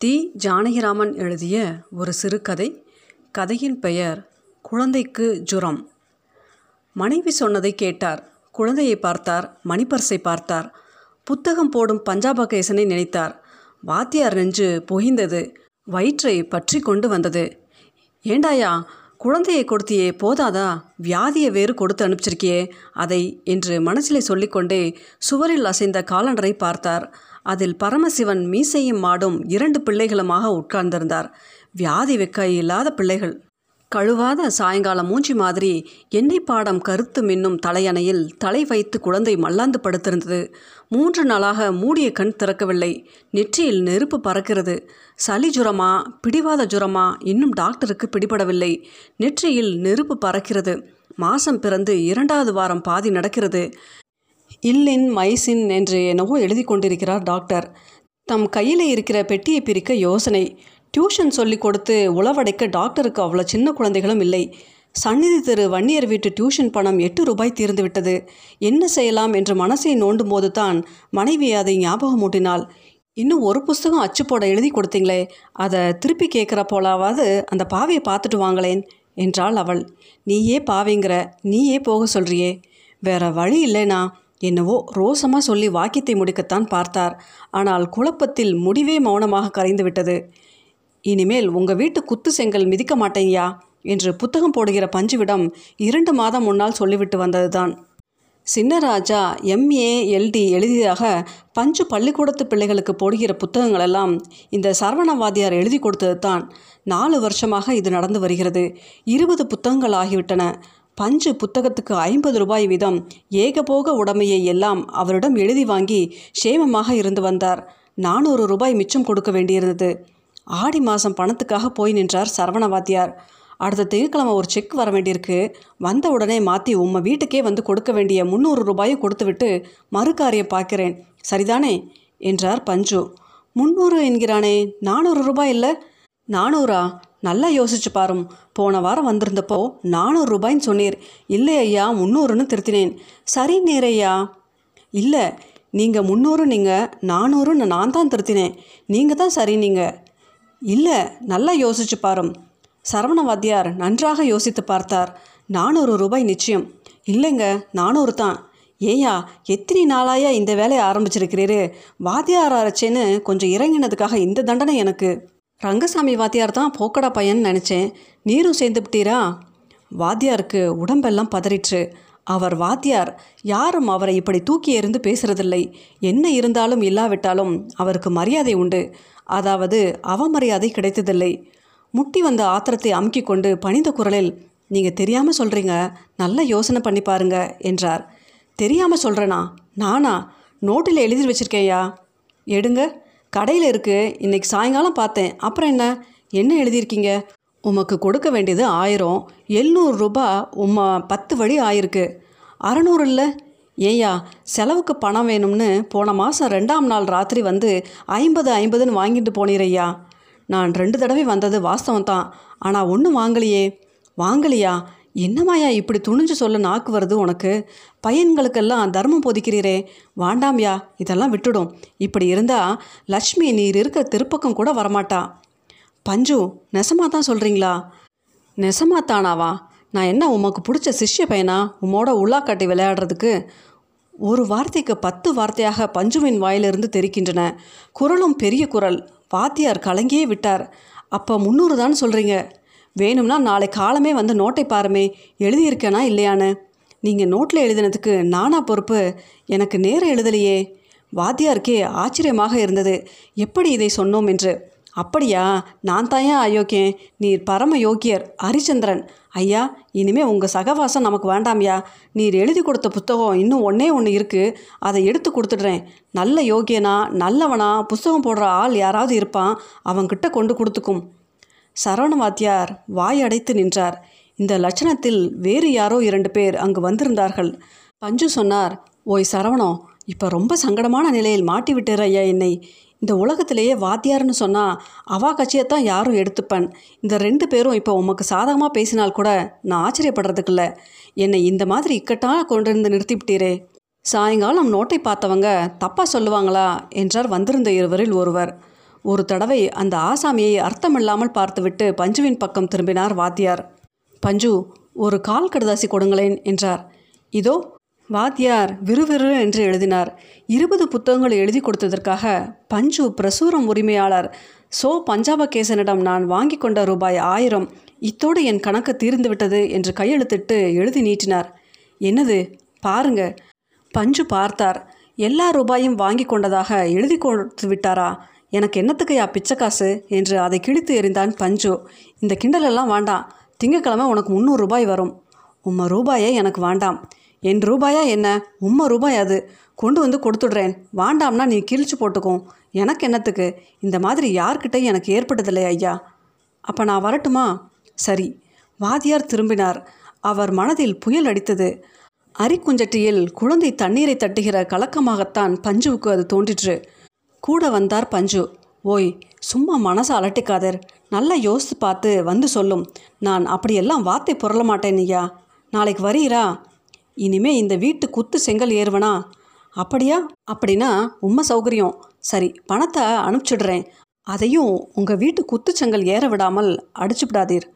தி ஜானகிராமன் எழுதிய ஒரு சிறுகதை கதையின் பெயர் குழந்தைக்கு ஜுரம். மனைவி சொன்னதை கேட்டார். குழந்தையை பார்த்தார் மணிப்பர்ஸை பார்த்தார். புத்தகம் போடும் பஞ்சாபகேசனை நினைத்தார். வாத்தியார் நெஞ்சு பொகிந்தது வயிற்றை பற்றி கொண்டு வந்தது. ஏண்டாயா குழந்தையை கொடுத்தியே போதாதா? வியாதியை வேறு கொடுத்து அனுப்பிச்சிருக்கியே. அதை என்று மனசிலே சொல்லிக்கொண்டே சுவரில் அசைந்த காலண்டரை பார்த்தார். அதில் பரமசிவன் மீசையும் மாடும் இரண்டு பிள்ளைகளுமாக உட்கார்ந்திருந்தார். வியாதி வெக்க இல்லாத பிள்ளைகள். கழுவாத சாயங்கால மூஞ்சி மாதிரி எண்ணெய் பாடம் கருத்து மின்னும் தலையணையில் தலை வைத்து குழந்தை மல்லாந்து படுத்திருந்தது. மூன்று நாளாக மூடிய கண் திறக்கவில்லை. நெற்றியில் நெருப்பு பறக்கிறது. சளி ஜுரமா பிடிவாத ஜுரமா இன்னும் டாக்டருக்கு பிடிபடவில்லை. நெற்றியில் நெருப்பு பறக்கிறது. மாசம் பிறந்து இரண்டாவது வாரம் பாதி நடக்கிறது. இல்லின் மைசின் என்று என்னவோ எழுதி கொண்டிருக்கிறார் டாக்டர். தம் கையில் இருக்கிற பெட்டியை பிரிக்க யோசனை. டியூஷன் சொல்லி கொடுத்து உளவடைக்க டாக்டருக்கு அவ்வளோ சின்ன குழந்தைகளும் இல்லை. சந்நிதி திரு வன்னியர் வீட்டு டியூஷன் பணம் எட்டு ரூபாய் தீர்ந்து விட்டது என்ன செய்யலாம் என்று மனசை நோண்டும் போது தான் மனைவி அதை ஞாபகமூட்டினாள். இன்னும் ஒரு புஸ்தகம் அச்சு போட எழுதி கொடுத்தீங்களே அதை திருப்பி கேட்குற போலாவது அந்த பாவையை பார்த்துட்டு வாங்களேன் என்றாள் அவள். நீயே பாவிங்கிற நீயே போக சொல்றியே. வேற வழி இல்லைனா என்னவோ ரோசமாக சொல்லி வாக்கியத்தை முடிக்கத்தான் பார்த்தார். ஆனால் குழப்பத்தில் முடிவே மௌனமாக கரைந்து விட்டது இனிமேல் உங்கள் வீட்டு குத்து செங்கல் மிதிக்க மாட்டேங்கயா என்று புத்தகம் போடுகிற பஞ்சுவிடம் இரண்டு மாதம் முன்னால் சொல்லிவிட்டு வந்ததுதான். சின்னராஜா எம்ஏ எல்டி எழுதியதாக பஞ்சு பள்ளிக்கூடத்து பிள்ளைகளுக்கு போடுகிற புத்தகங்களெல்லாம் இந்த சரவணவாதியார் எழுதி கொடுத்தது தான் நாலு வருஷமாக இது நடந்து வருகிறது. இருபது புத்தகங்கள் ஆகிவிட்டன. பஞ்சு புத்தகத்துக்கு ஐம்பது ரூபாய் வீதம் ஏகபோக உடமையை எல்லாம் அவரிடம் எழுதி வாங்கி சேமமாக இருந்து வந்தார். நானூறு ரூபாய் மிச்சம் கொடுக்க வேண்டியிருந்தது. ஆடி மாதம் பணத்துக்காக போய் நின்றார் சரவணவாத்தியார். அடுத்த திங்கக்கிழமை ஒரு செக் வர வேண்டியிருக்கு. வந்த உடனே மாற்றி உம்மை வீட்டுக்கே வந்து கொடுக்க வேண்டிய முந்நூறு ரூபாயை கொடுத்துவிட்டு மறுகாரியம் பார்க்கிறேன். சரிதானே? என்றார் பஞ்சு. முந்நூறு என்கிறானே நானூறு ரூபாய் இல்லை? நானூறா? நல்லா யோசிச்சு பாரும். போன வாரம் வந்திருந்தப்போ நானூறு ரூபாய்ன்னு சொன்னீர். இல்லை ஐயா முந்நூறுன்னு திருத்தினேன். சரி நேரையா இல்லை நீங்கள் முந்நூறு நீங்கள் நானூறுன்னு நான் தான் திருத்தினேன். நீங்கள் தான் சரி நீங்கள் இல்லை நல்லா யோசிச்சு பாரும். சரவண வாத்தியார் நன்றாக யோசித்து பார்த்தார். நானூறு ரூபாய் நிச்சயம். இல்லைங்க நானூறு தான். ஏயா எத்தனை நாளாயா இந்த வேலையை ஆரம்பிச்சிருக்கிறீரு? வாத்தியார் ஆரச்சேன்னு கொஞ்சம் இறங்கினதுக்காக இந்த தண்டனை எனக்கு. ரங்கசாமி வாத்தியார் தான் போக்கடா பையன் நினச்சேன். நீரும் சேர்ந்துவிட்டீரா வாத்தியாருக்கு உடம்பெல்லாம் பதறிற்று. அவர் வாத்தியார் யாரும் அவரை இப்படி தூக்கி எறிந்து பேசுறதில்லை. என்ன இருந்தாலும் இல்லாவிட்டாலும் அவருக்கு மரியாதை உண்டு. அதாவது அவமரியாதை கிடைத்ததில்லை. முட்டி வந்த ஆத்திரத்தை அமுக்கி கொண்டு பணிந்த குரலில் நீங்கள் தெரியாமல் சொல்கிறீங்க நல்ல யோசனை பண்ணி பாருங்க என்றார். தெரியாமல் சொல்கிறேனா நானா? நோட்டில் எழுதி வச்சிருக்கேயா எடுங்க. கடையில் இருக்குது இன்னைக்கு சாயங்காலம் பார்த்தேன். அப்புறம் என்ன? என்ன எழுதியிருக்கீங்க? உமக்கு கொடுக்க வேண்டியது ஆயிரம். எழுநூறு ரூபா உம்ம பத்து வழி ஆயிருக்கு. அறநூறு இல்லை. ஏயா செலவுக்கு பணம் வேணும்னு போன மாதம் ரெண்டாம் நாள் ராத்திரி வந்து ஐம்பது ஐம்பதுன்னு வாங்கிட்டு போனீரையா நான் ரெண்டு தடவை வந்தது வாஸ்தவம் தான் ஆனால் ஒன்றும் வாங்கலையே. வாங்கலையா? என்னமாயா இப்படி துணிஞ்சு சொல்ல நாக்கு வருது உனக்கு? பையன்களுக்கெல்லாம் தர்மம் போதிக்கிறீரே. வாண்டாம்யா இதெல்லாம் விட்டுடும். இப்படி இருந்தால் லக்ஷ்மி நீர் இருக்க திருப்பக்கம் கூட வரமாட்டா. பஞ்சு நெசமாக தான் சொல்கிறீங்களா நெசமா தானாவா நான் என்ன உமக்கு பிடிச்ச சிஷ்ய பையனா? உம்மோட உள்ளாக்காட்டி விளையாடுறதுக்கு? ஒரு வார்த்தைக்கு பத்து வார்த்தையாக பஞ்சுவின் வாயிலிருந்து தெரிக்கின்றன குரலும் பெரிய குரல். வாத்தியார் கலங்கியே விட்டார். அப்போ முந்நூறு தான் சொல்கிறீங்க வேணும்னா நாளை காலமே வந்து நோட்டை பாருமே எழுதியிருக்கேனா இல்லையான்னு. நீங்கள் நோட்டில் எழுதினதுக்கு நானா பொறுப்பு? எனக்கு நேரம் எழுதலையே. வாத்தியாருக்கே ஆச்சரியமாக இருந்தது. எப்படி இதை சொன்னோம் என்று. அப்படியா நான் தாயா அயோக்கியன்? நீர் பரம யோக்கியர் ஹரிச்சந்திரன் ஐயா இனிமே உங்கள் சகவாசம் நமக்கு வேண்டாம்யா. நீர் எழுதி கொடுத்த புத்தகம் இன்னும் ஒன்றே ஒன்று இருக்குது அதை எடுத்து கொடுத்துடுறேன். நல்ல யோக்கியனா நல்லவனா புஸ்தகம் போடுற ஆள் யாராவது இருப்பான். அவன்கிட்ட கொண்டு கொடுத்துக்கும். சரவண வாத்தியார் வாய் அடைத்து நின்றார். இந்த லட்சணத்தில் வேறு யாரோ இரண்டு பேர் அங்கு வந்திருந்தார்கள். பஞ்சு சொன்னார் ஓய் சரவணம் இப்போ ரொம்ப சங்கடமான நிலையில் மாட்டி ஐயா என்னை. இந்த உலகத்திலேயே வாத்தியார்னு சொன்னால் அவா கட்சியைத்தான் யாரும் எடுத்துப்பேன். இந்த ரெண்டு பேரும் இப்போ உமக்கு சாதகமாக பேசினால் கூட நான் ஆச்சரியப்படுறதுக்கு இல்லை என்னை இந்த மாதிரி இக்கட்டாக கொண்டிருந்து நிறுத்திவிட்டீரே. சாயங்காலம் நோட்டை பார்த்தவங்க தப்பாக சொல்லுவாங்களா? என்றார் வந்திருந்த இருவரில் ஒருவர். ஒரு தடவை அந்த ஆசாமியை அர்த்தமில்லாமல் பார்த்துவிட்டு பஞ்சுவின் பக்கம் திரும்பினார் வாத்தியார். பஞ்சு ஒரு கால் கடுதாசி கொடுங்களேன் என்றார். இதோ வாத்தியார் விறுவிறு என்று எழுதினார். இருபது புத்தகங்களை எழுதி கொடுத்ததற்காக பஞ்சு பிரசுரம் உரிமையாளர். சோ பஞ்சாபகேசனிடம் நான் வாங்கி கொண்ட ரூபாய் ஆயிரம். இத்தோடு என் கணக்கு தீர்ந்து விட்டது என்று கையெழுத்திட்டு எழுதி நீட்டினார். என்னது? பாருங்க. பஞ்சு பார்த்தார். எல்லா ரூபாயும் வாங்கி கொண்டதாக எழுதி கொடுத்து விட்டாரா எனக்கு என்னத்துக்கையா பிச்சைக்காசு? என்று அதை கிழித்து எறிந்தான் பஞ்சு. இந்த கிண்டலெல்லாம் வேண்டாம். திங்கக்கிழமை உனக்கு முந்நூறு ரூபாய் வரும். உம்ம ரூபாயே எனக்கு வேண்டாம். என் ரூபாயா என்ன? உம்ம ரூபாய் அது. கொண்டு வந்து கொடுத்துடுறேன். வாண்டாம்னா நீ கிழிச்சு போட்டுக்கும் எனக்கு என்னத்துக்கு? இந்த மாதிரி யார்கிட்ட எனக்கு ஏற்பட்டதில்லை ஐயா. அப்போ நான் வரட்டுமா? சரி. வாதியார் திரும்பினார். அவர் மனதில் புயல் அடித்தது. அரிக்குஞ்சட்டியில் குழந்தை தண்ணீரை தட்டுகிற கலக்கமாகத்தான் பஞ்சுவுக்கு அது தோன்றிற்று. கூட வந்தார் பஞ்சு. ஓய் சும்மா மனசை அலட்டிக்காதர். நல்லா யோசித்து பார்த்து வந்து சொல்லும். நான் அப்படியெல்லாம் வார்த்தை புரள மாட்டேன் ஐயா. நாளைக்கு வரீரா இனிமே இந்த வீட்டு குத்து செங்கல் ஏறுவனா? அப்படியா? அப்படின்னா உண்மை சௌகரியம். சரி பணத்தை அனுப்பிச்சிடுறேன். அதையும் உங்கள் வீட்டு குத்துச்செங்கல் ஏற விடாமல் அடிச்சுவிடாதீர்.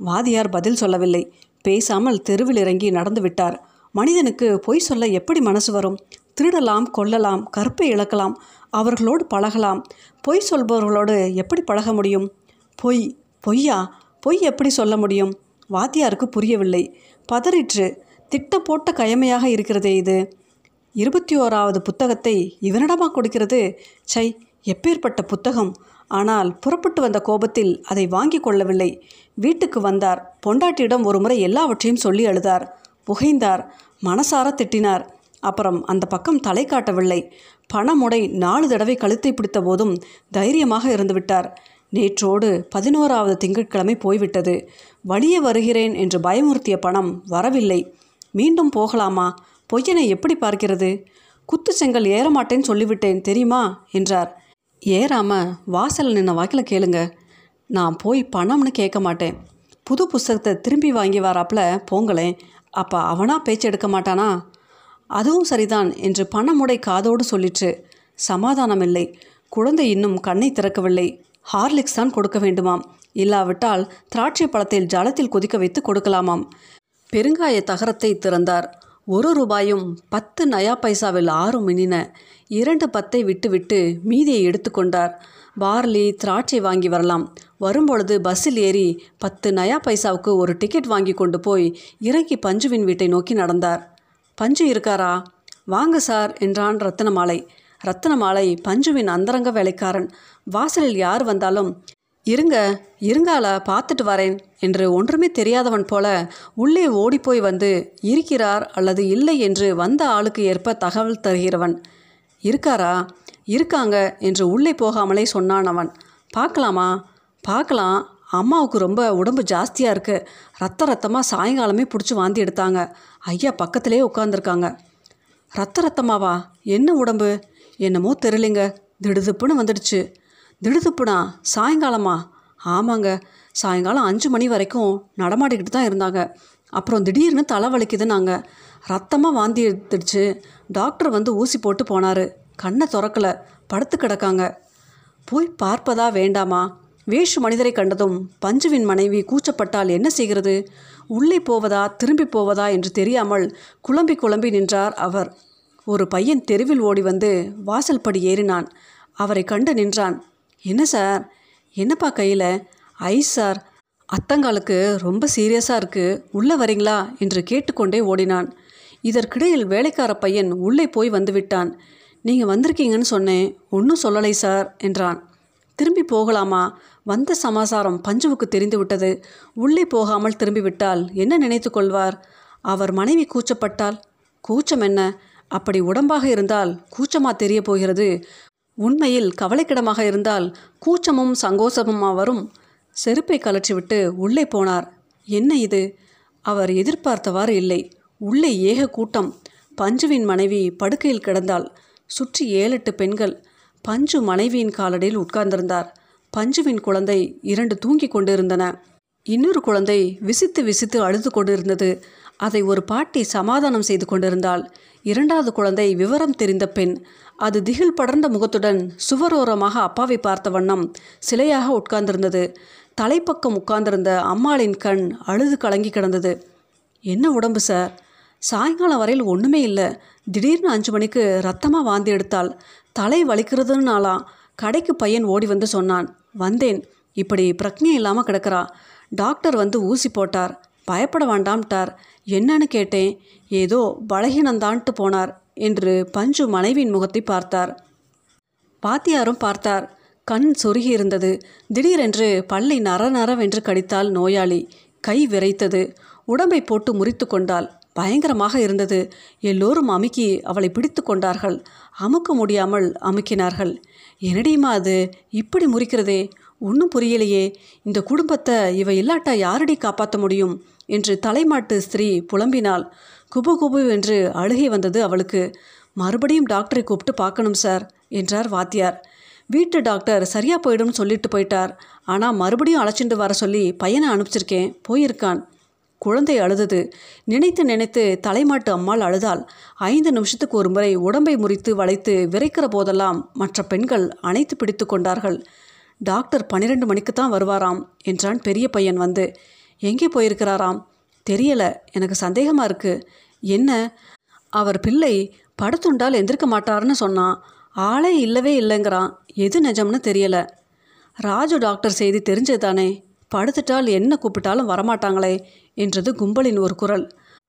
வாதியார் பதில் சொல்லவில்லை. பேசாமல் தெருவில் இறங்கி நடந்து விட்டார். மனிதனுக்கு பொய் சொல்ல எப்படி மனசு வரும்? திருடலாம் கொல்லலாம் கற்பை இழக்கலாம் அவர்களோடு பழகலாம். பொய் சொல்பவர்களோடு எப்படி பழக முடியும்? பொய் பொய்யா? பொய் எப்படி சொல்ல முடியும்? வாத்தியாருக்கு புரியவில்லை. பதறிற்று. திட்ட போட்ட கயமையாக இருக்கிறதே இது. இருபத்தி ஓராவது புத்தகத்தை இவனிடமா கொடுக்கிறது? சை எப்பேற்பட்ட புத்தகம். ஆனால் புறப்பட்டு வந்த கோபத்தில் அதை வாங்கி கொள்ளவில்லை. வீட்டுக்கு வந்தார். பொண்டாட்டியிடம் ஒருமுறை எல்லாவற்றையும் சொல்லி அழுதார். புகைந்தார். மனசார திட்டினார். அப்புறம் அந்த பக்கம் தலை காட்டவில்லை. பணமுடை நாலு தடவை கழுத்தை பிடித்த போதும் தைரியமாக இருந்துவிட்டார் நேற்றோடு பதினோராவது திங்கட்கிழமை போய்விட்டது. வழியே வருகிறேன் என்று பயமுறுத்திய பணம் வரவில்லை. மீண்டும் போகலாமா? பொய்யனை எப்படி பார்க்கிறது? குத்து செங்கல் ஏறமாட்டேன்னு சொல்லிவிட்டேன் தெரியுமா? என்றார். ஏறாம வாசல் நின்ன வாக்கில் கேளுங்க. நான் போய் பணம்னு கேட்க மாட்டேன். புது புஸ்தகத்தை திரும்பி வாங்கி வராப்புல போங்களேன். அப்போ அவனா பேச்சு எடுக்க மாட்டானா? அதுவும் சரிதான் என்று பணமுடை காதோடு சொல்லிற்று. சமாதானமில்லை. குழந்தை இன்னும் கண்ணை திறக்கவில்லை. ஹார்லிக்ஸ் தான் கொடுக்க வேண்டுமாம். இல்லாவிட்டால் திராட்சை பழத்தில் ஜலத்தில் கொதிக்க வைத்து கொடுக்கலாமாம். பெருங்காய தகரத்தை திறந்தார். ஒரு ரூபாயும் பத்து நயா பைசாவில் ஆறு மின்னின. இரண்டு பத்தை விட்டுவிட்டு மீதியை எடுத்துக்கொண்டார் பார்லி திராட்சை வாங்கி வரலாம். வரும்பொழுது பஸ்ஸில் ஏறி பத்து நயா பைசாவுக்கு ஒரு டிக்கெட் வாங்கி கொண்டு போய் இறங்கி பஞ்சுவின் வீட்டை நோக்கி நடந்தார். பஞ்சு இருக்காரா? வாங்க சார் என்றான் ரத்தனமாலை. ரத்தனமாலை பஞ்சுவின் அந்தரங்க வேலைக்காரன். வாசலில் யார் வந்தாலும் இருங்க இருங்கால பார்த்துட்டு வரேன் என்று ஒன்றுமே தெரியாதவன் போல உள்ளே ஓடிப்போய் வந்து இருக்கிறார் அல்லது இல்லை என்று வந்த ஆளுக்கு ஏற்ப தகவல் தருகிறவன். இருக்காரா? இருக்காங்க என்று உள்ளே போகாமலே சொன்னான் அவன். பார்க்கலாமா? பார்க்கலாம். அம்மாவுக்கு ரொம்ப உடம்பு ஜாஸ்தியாக இருக்குது ரத்த ரத்தமாக சாயங்காலமே பிடிச்சி வாந்தி எடுத்தாங்க. ஐயா பக்கத்திலே உட்காந்துருக்காங்க ரத்த ரத்தமாவா? என்ன உடம்பு? என்னமோ தெரியலைங்க. திடுதுப்புன்னு வந்துடுச்சு. திடுதுப்புனா சாயங்காலமா? ஆமாங்க. சாயங்காலம் அஞ்சு மணி வரைக்கும் நடமாடிக்கிட்டு தான் இருந்தாங்க. அப்புறம் திடீர்னு தலை வலிக்குதுன்னாங்க. ரத்தமாக வாந்தி எடுத்துடுச்சு. டாக்டர் வந்து ஊசி போட்டு போனார். கண்ணை திறக்கலை. படுத்து கிடக்காங்க. போய் பார்ப்பதா வேண்டாமா? வேஷு மனிதரை கண்டதும் பஞ்சுவின் மனைவி கூச்சப்பட்டால் என்ன செய்கிறது? உள்ளே போவதா திரும்பி போவதா என்று தெரியாமல் குழம்பி குழம்பி நின்றார் அவர். ஒரு பையன் தெருவில் ஓடி வந்து வாசல் படி ஏறினான். அவரை கண்டு நின்றான். என்ன சார்? என்னப்பா கையில்? ஐஸ் சார் அத்தங்காலுக்கு ரொம்ப சீரியஸாக இருக்குது உள்ளே வரீங்களா? என்று கேட்டுக்கொண்டே ஓடினான். இதற்கிடையில் வேலைக்கார பையன் உள்ளே போய் வந்துவிட்டான் நீங்கள் வந்திருக்கீங்கன்னு சொன்னேன். ஒன்றும் சொல்லலை சார் என்றான். திரும்பி போகலாமா? வந்த சமாசாரம் பஞ்சுவுக்கு தெரிந்துவிட்டது. உள்ளே போகாமல் திரும்பிவிட்டால் என்ன நினைத்து கொள்வார்? அவர் மனைவி கூச்சப்பட்டால் கூச்சம் என்ன? அப்படி உடம்பாக இருந்தால் கூச்சமா தெரிய போகிறது. உண்மையில் கவலைக்கிடமாக இருந்தால் கூச்சமும் சங்கோசமுமா வரும் செருப்பை கலற்றிவிட்டு உள்ளே போனார். என்ன இது? அவர் எதிர்பார்த்தவாறு இல்லை. உள்ளே ஏக கூட்டம். பஞ்சுவின் மனைவி படுக்கையில் கிடந்தாள். சுற்றி ஏழெட்டு பெண்கள். பஞ்சு மனைவியின் காலடியில் உட்கார்ந்திருந்தார். பஞ்சுவின் குழந்தை இரண்டு தூங்கி கொண்டிருந்தன. இன்னொரு குழந்தை விசித்து விசித்து அழுது கொண்டிருந்தது. அதை ஒரு பாட்டி சமாதானம் செய்து கொண்டிருந்தாள். இரண்டாவது குழந்தை விவரம் தெரிந்த பெண் அது திகில் படர்ந்த முகத்துடன் சுவரோரமாக அப்பாவை பார்த்த வண்ணம் சிலையாக உட்கார்ந்திருந்தது. தலைப்பக்கம் உட்கார்ந்திருந்த அம்மாளின் கண் அழுது கலங்கி கிடந்தது. என்ன உடம்பு சார்? சாயங்காலம் வரையில் ஒன்றுமே இல்லை. திடீர்னு அஞ்சு மணிக்கு ரத்தமாக வாந்தி எடுத்தாள். தலை வலிக்கிறதுனாலாம் கடைக்கு பையன் ஓடி வந்து சொன்னான் வந்தேன். இப்படி பிரக்ஞை இல்லாமல் கிடக்கிறா. டாக்டர் வந்து ஊசி போட்டார். பயப்பட வேண்டாம்ட்டார். என்னன்னு கேட்டேன். ஏதோ பலகீனந்தான்ட்டு போனார் என்று பஞ்சு மனைவியின் முகத்தை பார்த்தார். பாத்தியாரும் பார்த்தார். கண் சொருகி இருந்தது. திடீரென்று பல்லை நர நரவென்று கடித்தால் நோயாளி. கை விரைத்தது. உடம்பை போட்டு முறித்து கொண்டாள். பயங்கரமாக இருந்தது. எல்லோரும் அமுக்கி அவளை பிடித்து கொண்டார்கள். அமுக்க முடியாமல் அமுக்கினார்கள். என்னடியுமா அது? இப்படி முறிக்கிறதே. ஒன்றும் புரியலையே. இந்த குடும்பத்தை இவ இல்லாட்டா யாரடி காப்பாற்ற முடியும்? என்று தலைமாட்டு ஸ்திரீ புலம்பினாள். குபு குபு என்று அழுகை வந்தது அவளுக்கு. மறுபடியும் டாக்டரை கூப்பிட்டு பார்க்கணும் சார் என்றார் வாத்தியார். வீட்டு டாக்டர் சரியாக போயிடும்னு சொல்லிட்டு போயிட்டார். ஆனால் மறுபடியும் அழைச்சிட்டு வர சொல்லி பையனை அனுப்பிச்சிருக்கேன் போயிருக்கான். குழந்தை அழுதது. நினைத்து நினைத்து தலைமாட்டு அம்மாள் அழுதாள். ஐந்து நிமிஷத்துக்கு ஒரு முறை உடம்பை முறித்து வளைத்து விரைக்கிற போதெல்லாம் மற்ற பெண்கள் அணைத்து பிடித்து கொண்டார்கள். டாக்டர் பன்னிரெண்டு மணிக்கு தான் வருவாராம் என்றான் பெரிய பையன் வந்து. எங்கே போயிருக்கிறாராம்? தெரியல. எனக்கு சந்தேகமாக இருக்கு. என்ன? அவர் பிள்ளை படுத்துண்டால் எந்திருக்க மாட்டார்னு சொன்னான். ஆளே இல்லவே இல்லைங்கிறான். எது நிஜம்னு தெரியல. ராஜு டாக்டர் செய்தி தெரிஞ்சது தானே படுத்துட்டால் என்ன கூப்பிட்டாலும் வரமாட்டாங்களே என்றது கும்பலின் ஒரு குரல்.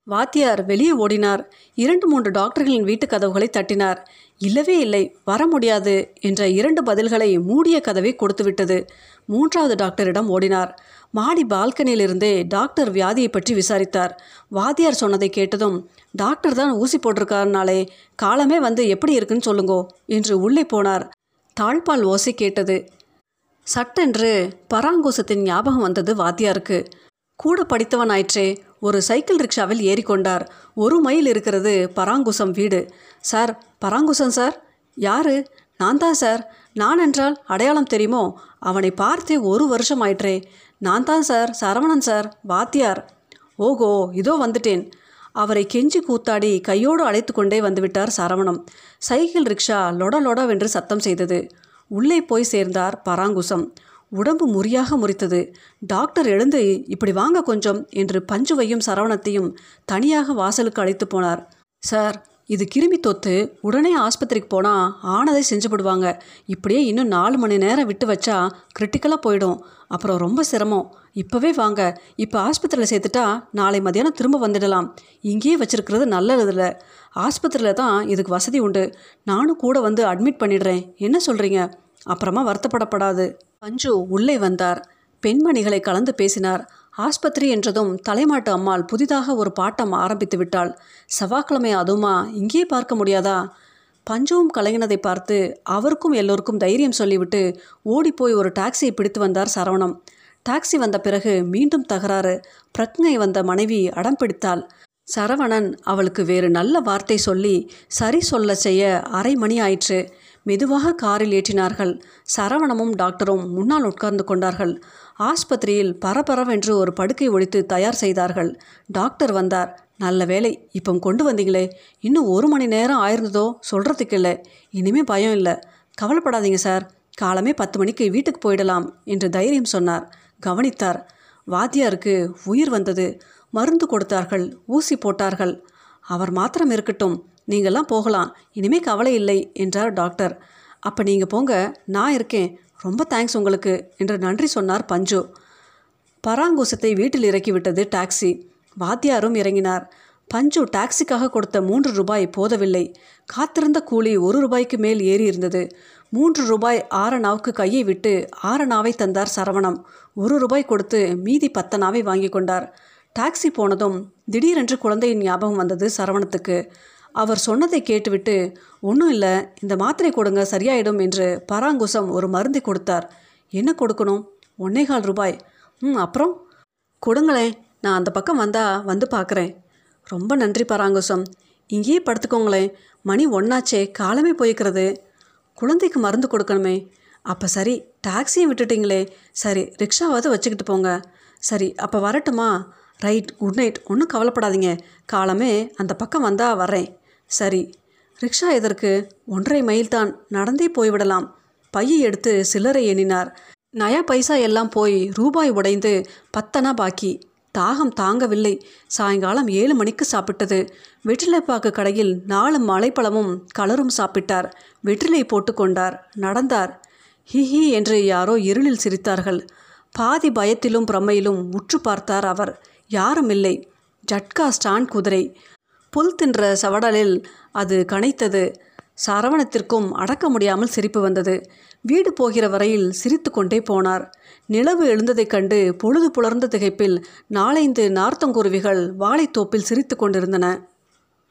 வாத்தியார் வெளியே ஓடினார். இரண்டு மூன்று டாக்டர்களின் வீட்டு கதவுகளை தட்டினார். இல்லவே இல்லை வர முடியாது என்ற இரண்டு பதில்களை மூடிய கதவை கொடுத்துவிட்டது. மூன்றாவது டாக்டரிடம் ஓடினார். மாடி பால்கனியிலிருந்தே டாக்டர் வியாதியை பற்றி விசாரித்தார். வாத்தியார் சொன்னதை கேட்டதும் டாக்டர் தான் ஊசி போட்டிருக்காருனாலே காலமே வந்து எப்படி இருக்குன்னு சொல்லுங்கோ என்று உள்ளே போனார். தாழ்பால் ஓசை கேட்டது. சட்டென்று பராங்குசத்தின் ஞாபகம் வந்தது வாத்தியாருக்கு. கூட படித்தவன் ஆயிற்றே ஒரு சைக்கிள் ரிக்ஷாவில் ஏறிக்கொண்டார். ஒரு மைல் இருக்கிறது பராங்குசம் வீடு. Sir Parankusam sir? யாரு? நான் தான் சார். நான் என்றால் அடையாளம் தெரியுமோ? அவனை பார்த்தே ஒரு வருஷம் ஆயிற்றே நான் தான் சார் சரவணன் சார் வாத்தியார். ஓகோ இதோ வந்துட்டேன். அவரை கெஞ்சி கூத்தாடி கையோடு அழைத்து கொண்டே வந்துவிட்டார் சரவணம். சைக்கிள் ரிக்ஷா லொட லொடவென்று சத்தம் செய்தது. உள்ளே போய் சேர்ந்தார் பராங்குசம். உடம்பு முறியாக முறித்தது. டாக்டர் எழுந்து இப்படி வாங்க கொஞ்சம் என்று பஞ்சுவையும் சரவணத்தையும் தனியாக வாசலுக்கு அழைத்து போனார். சார் இது கிருமி தொத்து உடனே ஆஸ்பத்திரிக்கு போனால் ஆனதை செஞ்சுப்படுவாங்க இப்படியே இன்னும் நாலு மணி நேரம் விட்டு வச்சா கிரிட்டிக்கலாக போயிடும். அப்புறம் ரொம்ப சிரமம். இப்போவே வாங்க. இப்போ ஆஸ்பத்திரியில் சேர்த்துட்டா நாளை மதியானம் திரும்ப வந்துடலாம். இங்கேயே வச்சுருக்கிறது நல்லதில்ல ஆஸ்பத்திரியில் தான் இதுக்கு வசதி உண்டு. நானும் கூட வந்து அட்மிட் பண்ணிடுறேன். என்ன சொல்கிறீங்க அப்புறமா வருத்தப்படப்படாது. பஞ்சு உள்ளே வந்தார். பெண்மணிகளை கலந்து பேசினார். ஆஸ்பத்திரி என்றதும் தலைமாட்டு அம்மாள் புதிதாக ஒரு பாட்டம் ஆரம்பித்து விட்டாள். செவ்வாய்க்கிழமை அதுமா இங்கேயே பார்க்க முடியாதா? பஞ்சுவும் கலங்கினதை பார்த்து அவருக்கும் எல்லோருக்கும் தைரியம் சொல்லிவிட்டு ஓடிப்போய் ஒரு டாக்ஸியை பிடித்து வந்தார் சரவணம். டாக்ஸி வந்த பிறகு மீண்டும் தகராறு. பிரக்ஞை வந்த மனைவி அடம் பிடித்தாள். சரவணன் அவளுக்கு வேறு நல்ல வார்த்தை சொல்லி சரி சொல்ல செய்ய அரை மணி ஆயிற்று. மெதுவாக காரில் ஏற்றினார்கள். சரவணமும் டாக்டரும் முன்னால் உட்கார்ந்து கொண்டார்கள். ஆஸ்பத்திரியில் பரபரவென்று ஒரு படுக்கை ஒழித்து தயார் செய்தார்கள். டாக்டர் வந்தார். நல்ல வேலை இப்போ கொண்டு வந்தீங்களே. இன்னும் ஒரு மணி நேரம் ஆயிருந்ததோ சொல்கிறதுக்கு இல்லை இனிமே பயம் இல்லை. கவலைப்படாதீங்க சார். காலமே பத்து மணிக்கு வீட்டுக்கு போயிடலாம் என்று தைரியம் சொன்னார். கவனித்தார். வாத்தியாருக்கு உயிர் வந்தது. மருந்து கொடுத்தார்கள் ஊசி போட்டார்கள். அவர் மாத்திரம் இருக்கட்டும். நீங்கள்லாம் போகலாம். இனிமே கவலை இல்லை என்றார் டாக்டர். அப்போ நீங்கள் போங்க. நான் இருக்கேன். ரொம்ப தேங்க்ஸ் உங்களுக்கு என்று நன்றி சொன்னார் பஞ்சு. பராங்கூசத்தை வீட்டில் இறக்கிவிட்டது டாக்ஸி. வாத்தியாரும் இறங்கினார். பஞ்சு டாக்ஸிக்காக கொடுத்த மூன்று ரூபாய் போதவில்லை. காத்திருந்த கூலி ஒரு ரூபாய்க்கு மேல் ஏறி இருந்தது. மூன்று ரூபாய் ஆரணாவுக்கு கையை விட்டு ஆரணாவை தந்தார் சரவணம். ஒரு ரூபாய் கொடுத்து மீதி பத்தனாவை வாங்கி கொண்டார். டாக்ஸி போனதும் திடீரென்று குழந்தையின் ஞாபகம் வந்தது சரவணத்துக்கு. அவர் சொன்னதை கேட்டுவிட்டு ஒன்றும் இல்லை இந்த மாத்திரை கொடுங்க சரியாயிடும் என்று பராங்குசம் ஒரு மருந்து கொடுத்தார். என்ன கொடுக்கணும்? ஒன்னேகால் ரூபாய். ம் அப்புறம்? கொடுங்களேன் நான் அந்த பக்கம் வந்தா வந்து பார்க்குறேன் ரொம்ப நன்றி பராங்குசம். இங்கேயே படுத்துக்கோங்களேன். மணி ஒன்னாச்சே காலமே போய்க்கிறது. குழந்தைக்கு மருந்து கொடுக்கணுமே. அப்போ சரி டாக்ஸியை விட்டுட்டிங்களே. சரி ரிக்ஷாவாவது வச்சுக்கிட்டு போங்க. சரி அப்போ வரட்டுமா? Right good night. ஒன்றும் கவலைப்படாதீங்க. காலமே அந்த பக்கம் வந்தால் வரேன் சரி ரிக்ஷா எதற்கு? ஒன்றரை மைல் தான் நடந்தே போய்விடலாம். பையை எடுத்து சில்லறை எண்ணினார். நயா பைசா எல்லாம் போய் ரூபாய் உடைந்து பத்தனா பாக்கி. தாகம் தாங்கவில்லை. சாயங்காலம் ஏழு மணிக்கு சாப்பிட்டது. வெற்றிலைப்பாக்கு கடையில் நாலு மலைப்பழமும் கலரும் சாப்பிட்டார். வெற்றிலை போட்டுக்கொண்டார் நடந்தார். ஹி ஹி என்று யாரோ இருளில் சிரித்தார்கள். பாதி பயத்திலும் பிரமையிலும் உற்று பார்த்தார் அவர். யாரும் இல்லை. ஜட்கா ஸ்டான் குதிரை. புல் தின்ற சவடலில் அது கனைத்தது. சரவணத்திற்கும் அடக்க முடியாமல் சிரிப்பு வந்தது. வீடு போகிற வரையில் சிரித்து கொண்டே போனார். நிலவு எழுந்ததைக் கண்டு பொழுது புலர்ந்த திகைப்பில் நாலைந்து நார்த்தங்குருவிகள் வாழைத்தோப்பில் சிரித்து கொண்டிருந்தன.